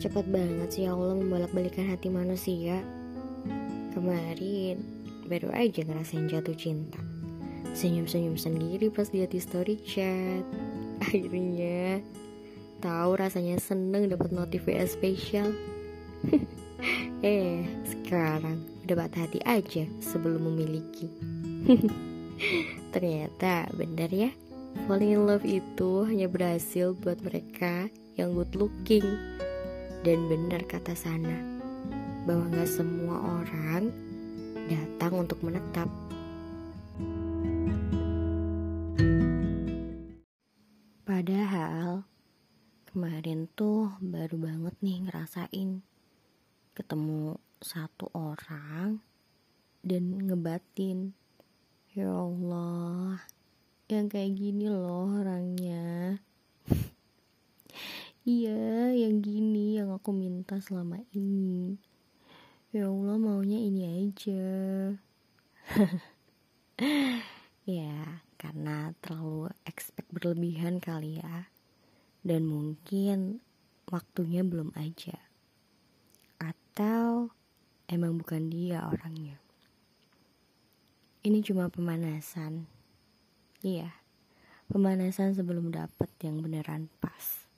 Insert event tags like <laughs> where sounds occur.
Cepat banget sih Allah membolak-balikan hati manusia. Kemarin baru aja ngerasain jatuh cinta. Senyum-senyum sendiri pas lihat di story chat. <laughs> Akhirnya tahu rasanya seneng dapat notif WA spesial. <laughs> eh, sekarang udah patah hati aja sebelum memiliki. <laughs> Ternyata benar ya, falling in love itu hanya berhasil buat mereka yang good looking. Dan benar kata sana, bahwa gak semua orang datang untuk menetap. Padahal kemarin tuh baru banget nih ngerasain ketemu satu orang dan ngebatin. Ya Allah yang kayak gini loh orangnya. <laughs> Iya, yang gini yang aku minta selama ini. Ya Allah, maunya ini aja. <laughs> ya, karena terlalu expect berlebihan kali ya. Dan mungkin waktunya belum aja. Atau emang bukan dia orangnya. Ini cuma pemanasan. Iya, pemanasan sebelum dapat yang beneran pas.